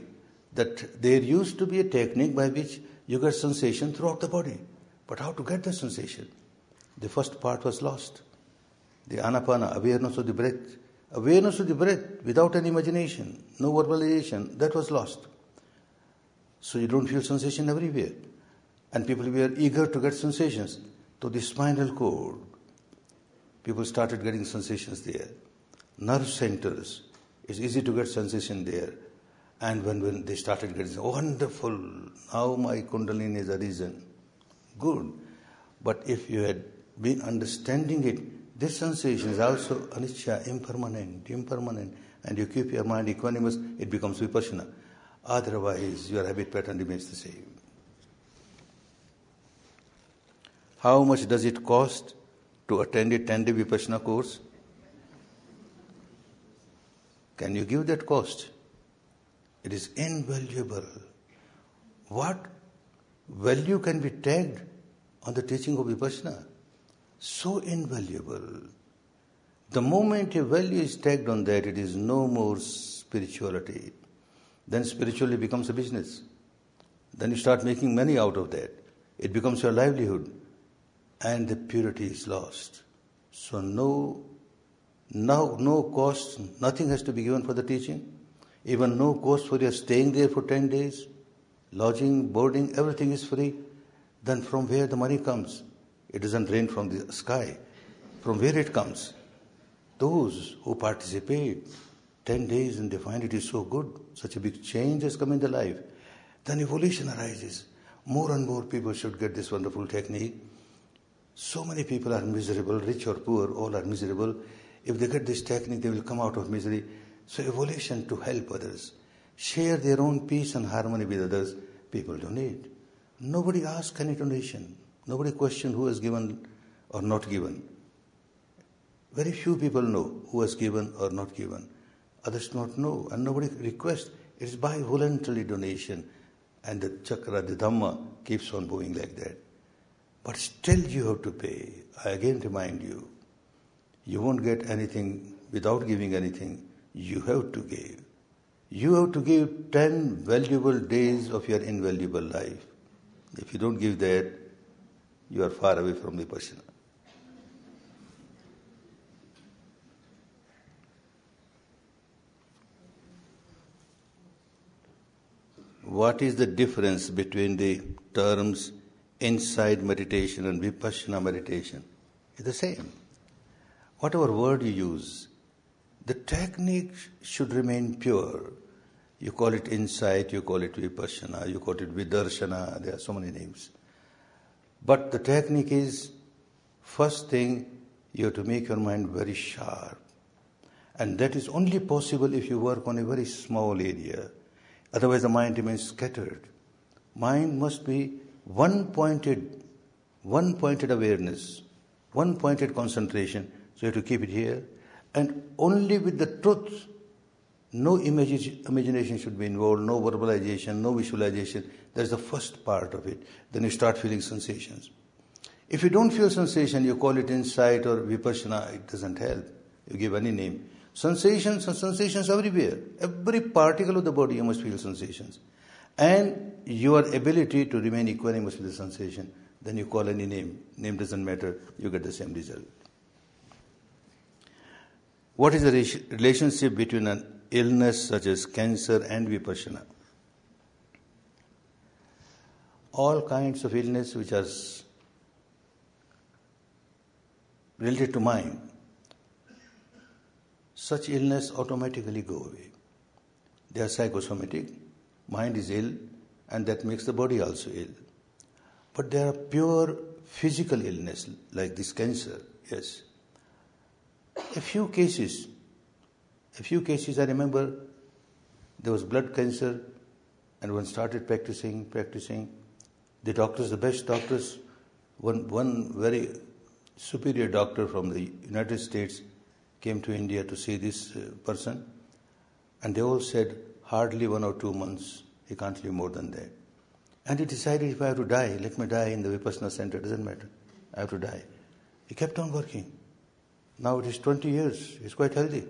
that there used to be a technique by which you get sensation throughout the body. But how to get the sensation? The first part was lost. The anapana, awareness of the breath. Awareness of the breath without any imagination, no verbalization, that was lost. So you don't feel sensation everywhere. And people were eager to get sensations to the spinal cord. People started getting sensations there. Nerve centers, it's easy to get sensation there. And when, when they started getting, wonderful, now my kundalini is arisen. Good. But if you had been understanding it, this sensation is also anicca, impermanent, impermanent, and you keep your mind equanimous, it becomes vipassana. Otherwise, your habit pattern remains the same. How much does it cost to attend a 10 day Vipassana course? Can you give that cost? It is invaluable. What value can be tagged on the teaching of Vipassana? So invaluable. The moment a value is tagged on that, it is no more spirituality. Then spirituality becomes a business. Then you start making money out of that. It becomes your livelihood and the purity is lost. So no, no, no cost, nothing has to be given for the teaching. Even no cost for your staying there for 10 days. Lodging, boarding, everything is free. Then from where the money comes? It doesn't rain from the sky. From where it comes? Those who participate 10 days and they find it is so good, such a big change has come in their life. Then evolution arises. More and more people should get this wonderful technique so many people are miserable, rich or poor, all are miserable. If they get this technique, they will come out of misery. So evolution to help others. Share their own peace and harmony with others. People donate. Nobody asks any donation. Nobody questions who has given or not given. Very few people know who has given or not given. Others not know, and nobody requests. It is by voluntary donation, and the chakra, the Dhamma, keeps on moving like that. But still you have to pay. I again remind you, you won't get anything without giving anything. You have to give. You have to give 10 valuable days of your invaluable life. If you don't give that, you are far away from the person. What is the difference between the terms insight meditation and vipassana meditation? It's the same. Whatever word you use, the technique should remain pure. You call it insight, you call it vipassana, you call it vidarshana, there are so many names. But the technique is first thing you have to make your mind very sharp. And that is only possible if you work on a very small area. Otherwise, the mind remains scattered. Mind must be one pointed, one pointed awareness, one pointed concentration. So you have to keep it here. And only with the truth, no imagination should be involved, no verbalization, no visualization. That's the first part of it. Then you start feeling sensations. If you don't feel sensation, you call it insight or vipassana, it doesn't help. You give any name. Sensations and sensations everywhere. Every particle of the body you must feel sensations. And your ability to remain equanimous with the sensation, then you call any name. Name doesn't matter, you get the same result. What is the relationship between an illness such as cancer and vipassana? All kinds of illness which are related to mind, such illness automatically go away. They are psychosomatic. Mind is ill, and that makes the body also ill. But there are pure physical illness like this cancer, yes. A few cases, a few cases I remember there was blood cancer and one started practicing, practicing. The doctors, the best doctors, one, one very superior doctor from the United States came to India to see this uh, person, and they all said hardly one or two months, he can't live more than that. And he decided if I have to die, let me die in the Vipassana center, it doesn't matter. I have to die. He kept on working. Now it is 20 years, he's quite healthy.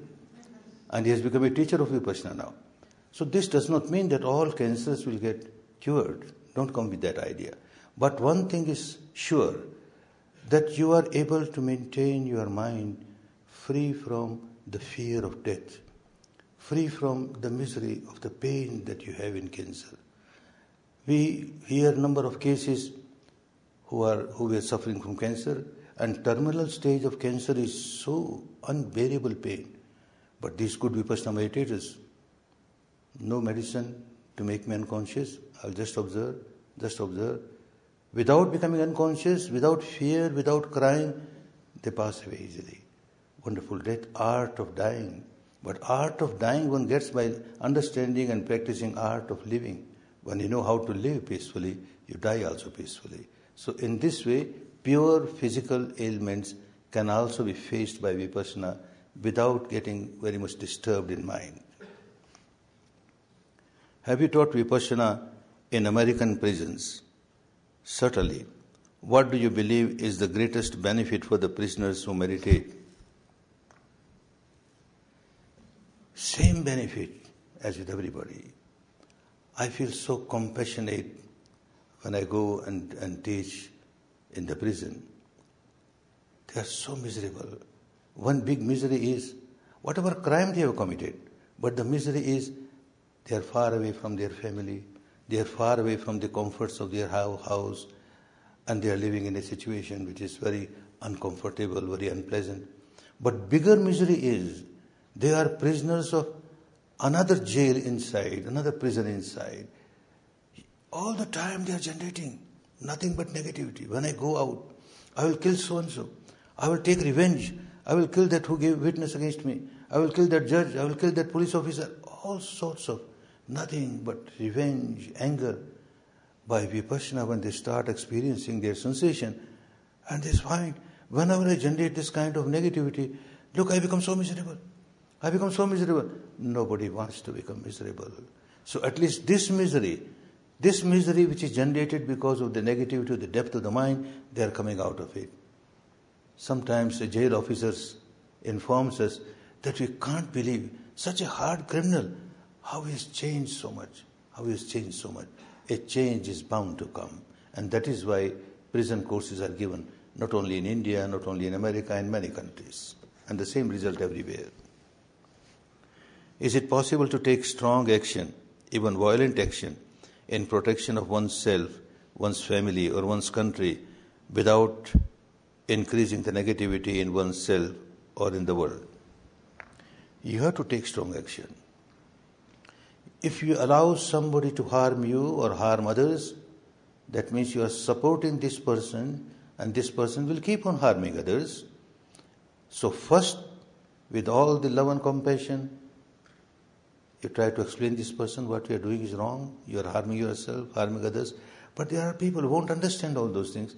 And he has become a teacher of Vipassana now. So this does not mean that all cancers will get cured. Don't come with that idea. But one thing is sure that you are able to maintain your mind free from the fear of death, free from the misery of the pain that you have in cancer. We hear number of cases who are who were suffering from cancer, and terminal stage of cancer is so unbearable pain. But these could be vipassana meditators. No medicine to make me unconscious. I'll just observe, just observe without becoming unconscious, without fear, without crying, they pass away easily. Wonderful death, art of dying. But art of dying one gets by understanding and practicing art of living. When you know how to live peacefully, you die also peacefully. So in this way, pure physical ailments can also be faced by vipassana without getting very much disturbed in mind. Have you taught vipassana in American prisons? Certainly. What do you believe is the greatest benefit for the prisoners who meditate? Same benefit as with everybody. I feel so compassionate when I go and, and teach in the prison. They are so miserable. One big misery is whatever crime they have committed, but the misery is they are far away from their family, they are far away from the comforts of their house and they are living in a situation which is very uncomfortable, very unpleasant. But bigger misery is they are prisoners of another jail inside, another prison inside. All the time they are generating nothing but negativity. When I go out, I will kill so and so. I will take revenge. I will kill that who gave witness against me. I will kill that judge. I will kill that police officer. All sorts of nothing but revenge, anger. By Vipassana, when they start experiencing their sensation, and they find, whenever I generate this kind of negativity, look, I become so miserable. I become so miserable. Nobody wants to become miserable. So at least this misery, this misery which is generated because of the negativity, the depth of the mind, they are coming out of it. Sometimes the jail officers informs us that we can't believe such a hard criminal how he has changed so much. How he has changed so much. A change is bound to come. And that is why prison courses are given, not only in India, not only in America, in many countries. And the same result everywhere. Is it possible to take strong action, even violent action, in protection of oneself, one's family, or one's country without increasing the negativity in oneself or in the world. You have to take strong action. If you allow somebody to harm you or harm others, that means you are supporting this person and this person will keep on harming others. So, first, with all the love and compassion, you try to explain this person what you are doing is wrong, you are harming yourself, harming others. But there are people who won't understand all those things.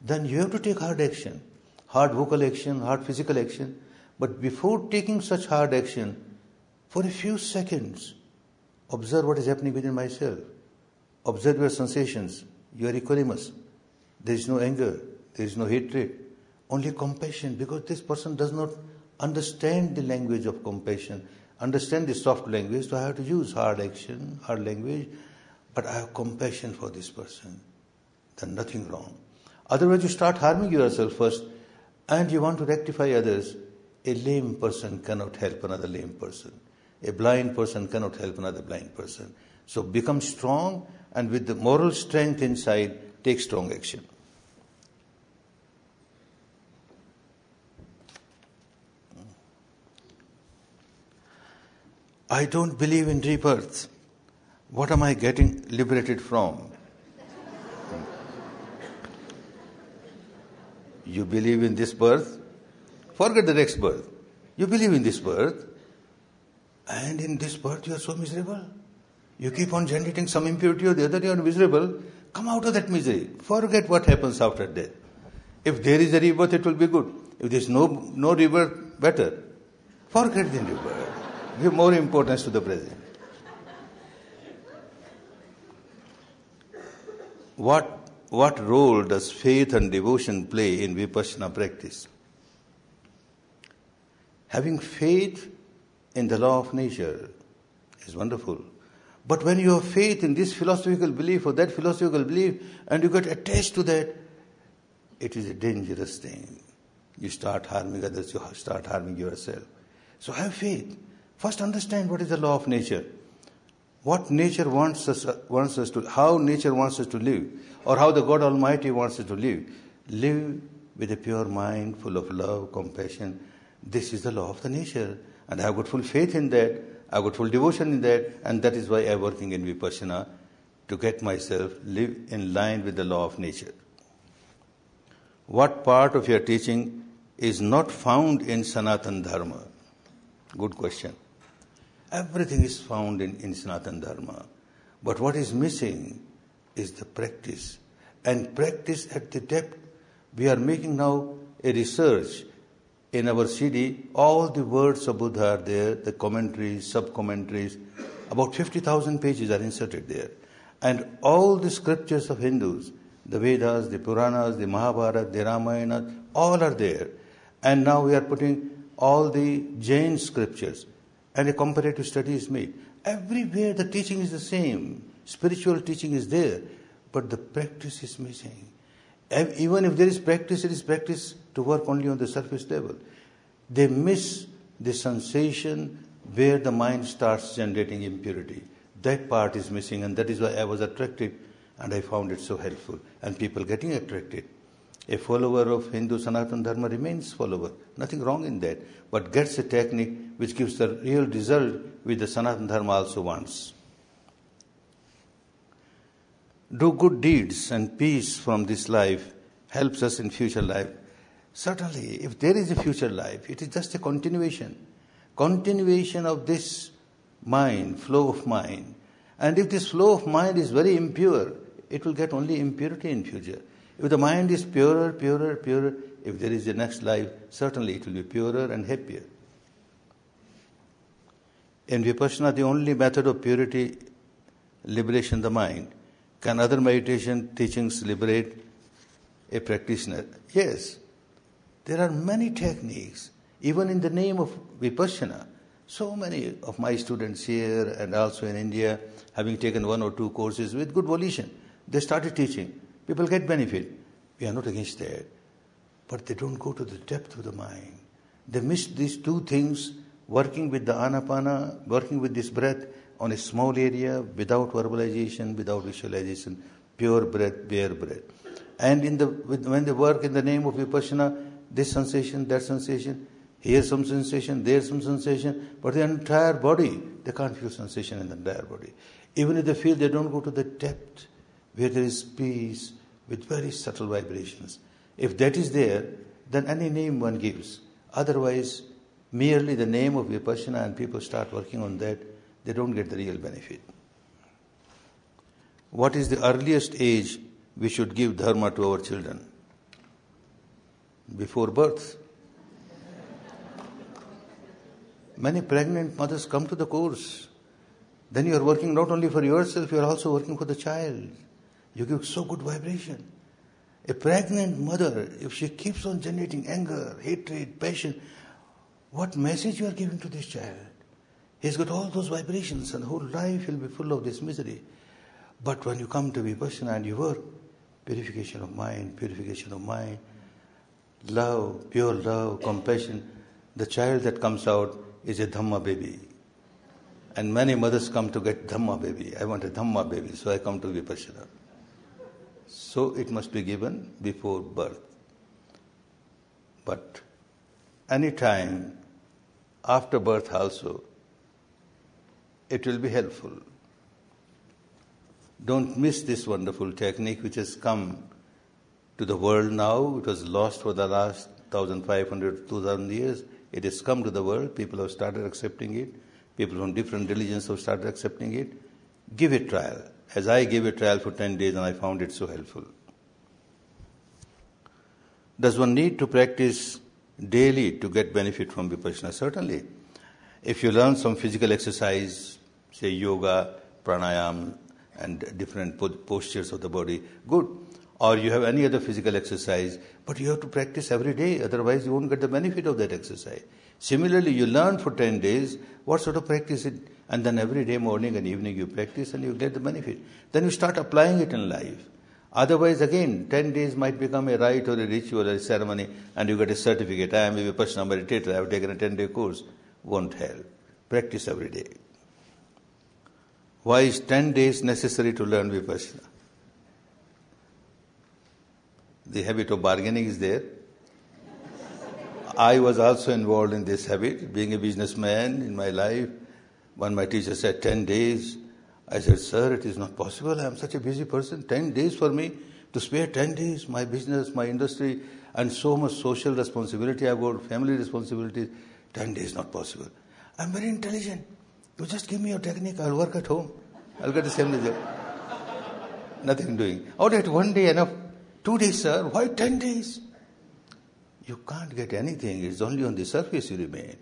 Then you have to take hard action hard vocal action, hard physical action. But before taking such hard action, for a few seconds, observe what is happening within myself. Observe your sensations. You are equanimous. There is no anger. There is no hatred. Only compassion because this person does not understand the language of compassion, understand the soft language, so I have to use hard action, hard language, but I have compassion for this person. Then nothing wrong. Otherwise, you start harming yourself first and you want to rectify others, a lame person cannot help another lame person. A blind person cannot help another blind person. So become strong and with the moral strength inside, take strong action. I don't believe in rebirth. What am I getting liberated from? You believe in this birth, forget the next birth. You believe in this birth, and in this birth you are so miserable. You keep on generating some impurity or the other, you are miserable. Come out of that misery. Forget what happens after death. If there is a rebirth, it will be good. If there is no, no rebirth, better. Forget the rebirth. Give more importance to the present. What what role does faith and devotion play in vipassana practice? Having faith in the law of nature is wonderful. But when you have faith in this philosophical belief or that philosophical belief and you get attached to that, it is a dangerous thing. You start harming others, you start harming yourself. So have faith. First understand what is the law of nature. What nature wants us, uh, wants us to, how nature wants us to live or how the God Almighty wants us to live. Live with a pure mind, full of love, compassion. This is the law of the nature. And I have got full faith in that. I have got full devotion in that. And that is why I am working in Vipassana to get myself live in line with the law of nature. What part of your teaching is not found in Sanatan Dharma? Good question. Everything is found in, in Sanatan Dharma. But what is missing is the practice. And practice at the depth. We are making now a research in our CD. All the words of Buddha are there, the commentaries, sub commentaries. About 50,000 pages are inserted there. And all the scriptures of Hindus, the Vedas, the Puranas, the Mahabharata, the Ramayana, all are there. And now we are putting all the Jain scriptures and a comparative study is made. Everywhere the teaching is the same. Spiritual teaching is there, but the practice is missing. Even if there is practice, it is practice to work only on the surface level. They miss the sensation where the mind starts generating impurity. That part is missing, and that is why I was attracted and I found it so helpful. And people getting attracted. A follower of Hindu Sanatana Dharma remains follower. Nothing wrong in that. But gets a technique which gives the real result which the Sanatana Dharma also wants do good deeds and peace from this life helps us in future life. Certainly, if there is a future life, it is just a continuation. Continuation of this mind, flow of mind. And if this flow of mind is very impure, it will get only impurity in future. If the mind is purer, purer, purer, if there is a next life, certainly it will be purer and happier. In Vipassana, the only method of purity, liberation of the mind, can other meditation teachings liberate a practitioner? Yes. There are many techniques, even in the name of Vipassana. So many of my students here and also in India, having taken one or two courses with good volition, they started teaching. People get benefit. We are not against that. But they don't go to the depth of the mind. They miss these two things working with the anapana, working with this breath, on a small area without verbalization, without visualization, pure breath, bare breath. And in the, when they work in the name of Vipassana, this sensation, that sensation, here some sensation, there some sensation, but the entire body, they can't feel sensation in the entire body. Even if they feel, they don't go to the depth where there is peace with very subtle vibrations. If that is there, then any name one gives. Otherwise, merely the name of Vipassana and people start working on that, they don't get the real benefit. What is the earliest age we should give dharma to our children? Before birth. Many pregnant mothers come to the course. Then you are working not only for yourself, you are also working for the child. You give so good vibration. A pregnant mother, if she keeps on generating anger, hatred, passion, what message you are giving to this child? He's got all those vibrations and whole life will be full of this misery. But when you come to be Vipassana and you work, purification of mind, purification of mind, love, pure love, compassion, the child that comes out is a Dhamma baby. And many mothers come to get Dhamma baby. I want a Dhamma baby, so I come to Vipassana. So it must be given before birth. But any time after birth also, it will be helpful. Don't miss this wonderful technique which has come to the world now. It was lost for the last 1500, 2000 years. It has come to the world. People have started accepting it. People from different religions have started accepting it. Give it trial. As I gave a trial for 10 days and I found it so helpful. Does one need to practice daily to get benefit from Vipassana? Certainly. If you learn some physical exercise, say yoga, pranayam, and different postures of the body, good. Or you have any other physical exercise, but you have to practice every day, otherwise you won't get the benefit of that exercise. Similarly, you learn for 10 days, what sort of practice it, and then every day, morning and evening, you practice and you get the benefit. Then you start applying it in life. Otherwise, again, 10 days might become a rite or a ritual or a ceremony, and you get a certificate. I am a Vipassana meditator, I have taken a 10 day course. Won't help. Practice every day. Why is 10 days necessary to learn Vipassana? The habit of bargaining is there. I was also involved in this habit, being a businessman in my life. When my teacher said 10 days, I said, Sir, it is not possible. I am such a busy person. 10 days for me to spare 10 days, my business, my industry, and so much social responsibility I've got, family responsibilities. 10 days not possible. I'm very intelligent. You just give me your technique, I'll work at home. I'll get the same result. Nothing doing. All right, one day enough. Two days, sir. Why ten days? You can't get anything. It's only on the surface you remain.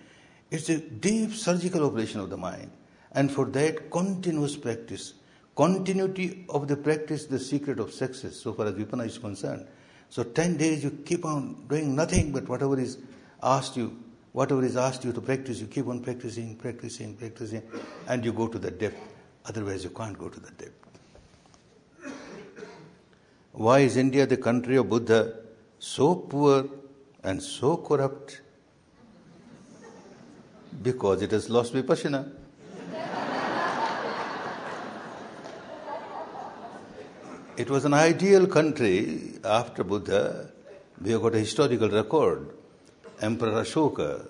It's a deep surgical operation of the mind. And for that, continuous practice. Continuity of the practice, the secret of success, so far as Vipassana is concerned. So 10 days you keep on doing nothing but whatever is asked you, whatever is asked you to practice, you keep on practicing, practicing, practicing, and you go to the depth. Otherwise, you can't go to the depth. Why is India, the country of Buddha, so poor and so corrupt? Because it has lost Vipassana. it was an ideal country after Buddha. We have got a historical record. Emperor Ashoka,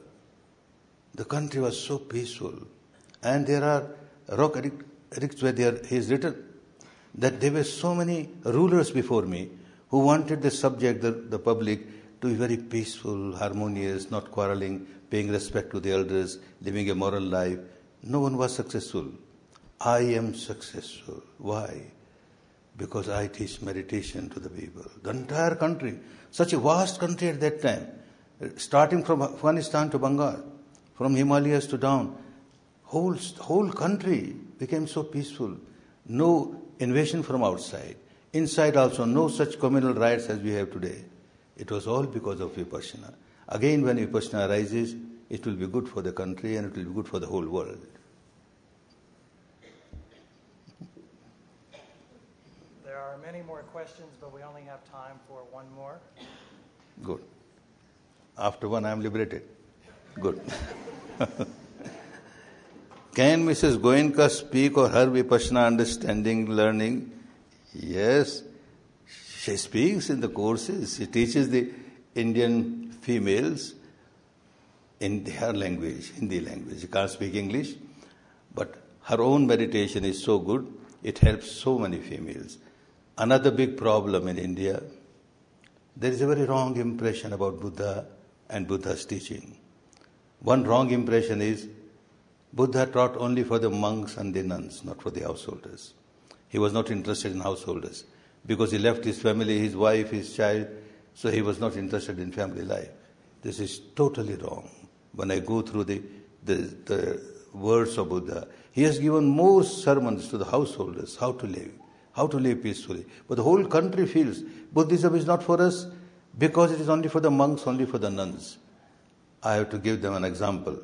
the country was so peaceful. And there are rock edicts where there, he has written that there were so many rulers before me who wanted the subject, the, the public, to be very peaceful, harmonious, not quarreling, paying respect to the elders, living a moral life. No one was successful. I am successful. Why? Because I teach meditation to the people. The entire country, such a vast country at that time, starting from Afghanistan to Bengal, from Himalayas to down, whole, whole country became so peaceful. No invasion from outside. Inside also, no such communal riots as we have today. It was all because of Vipassana. Again, when Vipassana arises, it will be good for the country and it will be good for the whole world. There are many more questions, but we only have time for one more. Good. After one, I am liberated. Good. Can Mrs. Goenka speak or her Vipassana understanding, learning? Yes, she speaks in the courses. She teaches the Indian females in their language, Hindi language. She can't speak English, but her own meditation is so good, it helps so many females. Another big problem in India, there is a very wrong impression about Buddha and Buddha's teaching. One wrong impression is Buddha taught only for the monks and the nuns, not for the householders. He was not interested in householders because he left his family, his wife, his child, so he was not interested in family life. This is totally wrong. When I go through the, the, the words of Buddha, he has given more sermons to the householders, how to live, how to live peacefully. But the whole country feels Buddhism is not for us because it is only for the monks, only for the nuns. I have to give them an example.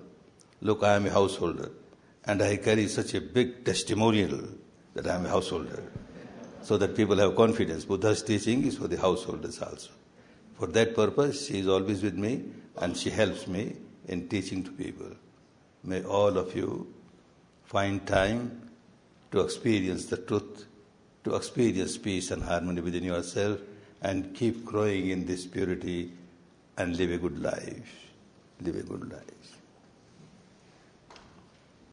Look, I am a householder, and I carry such a big testimonial that I am a householder, so that people have confidence. Buddha's teaching is for the householders also. For that purpose, she is always with me, and she helps me in teaching to people. May all of you find time to experience the truth, to experience peace and harmony within yourself, and keep growing in this purity and live a good life. Live a good life.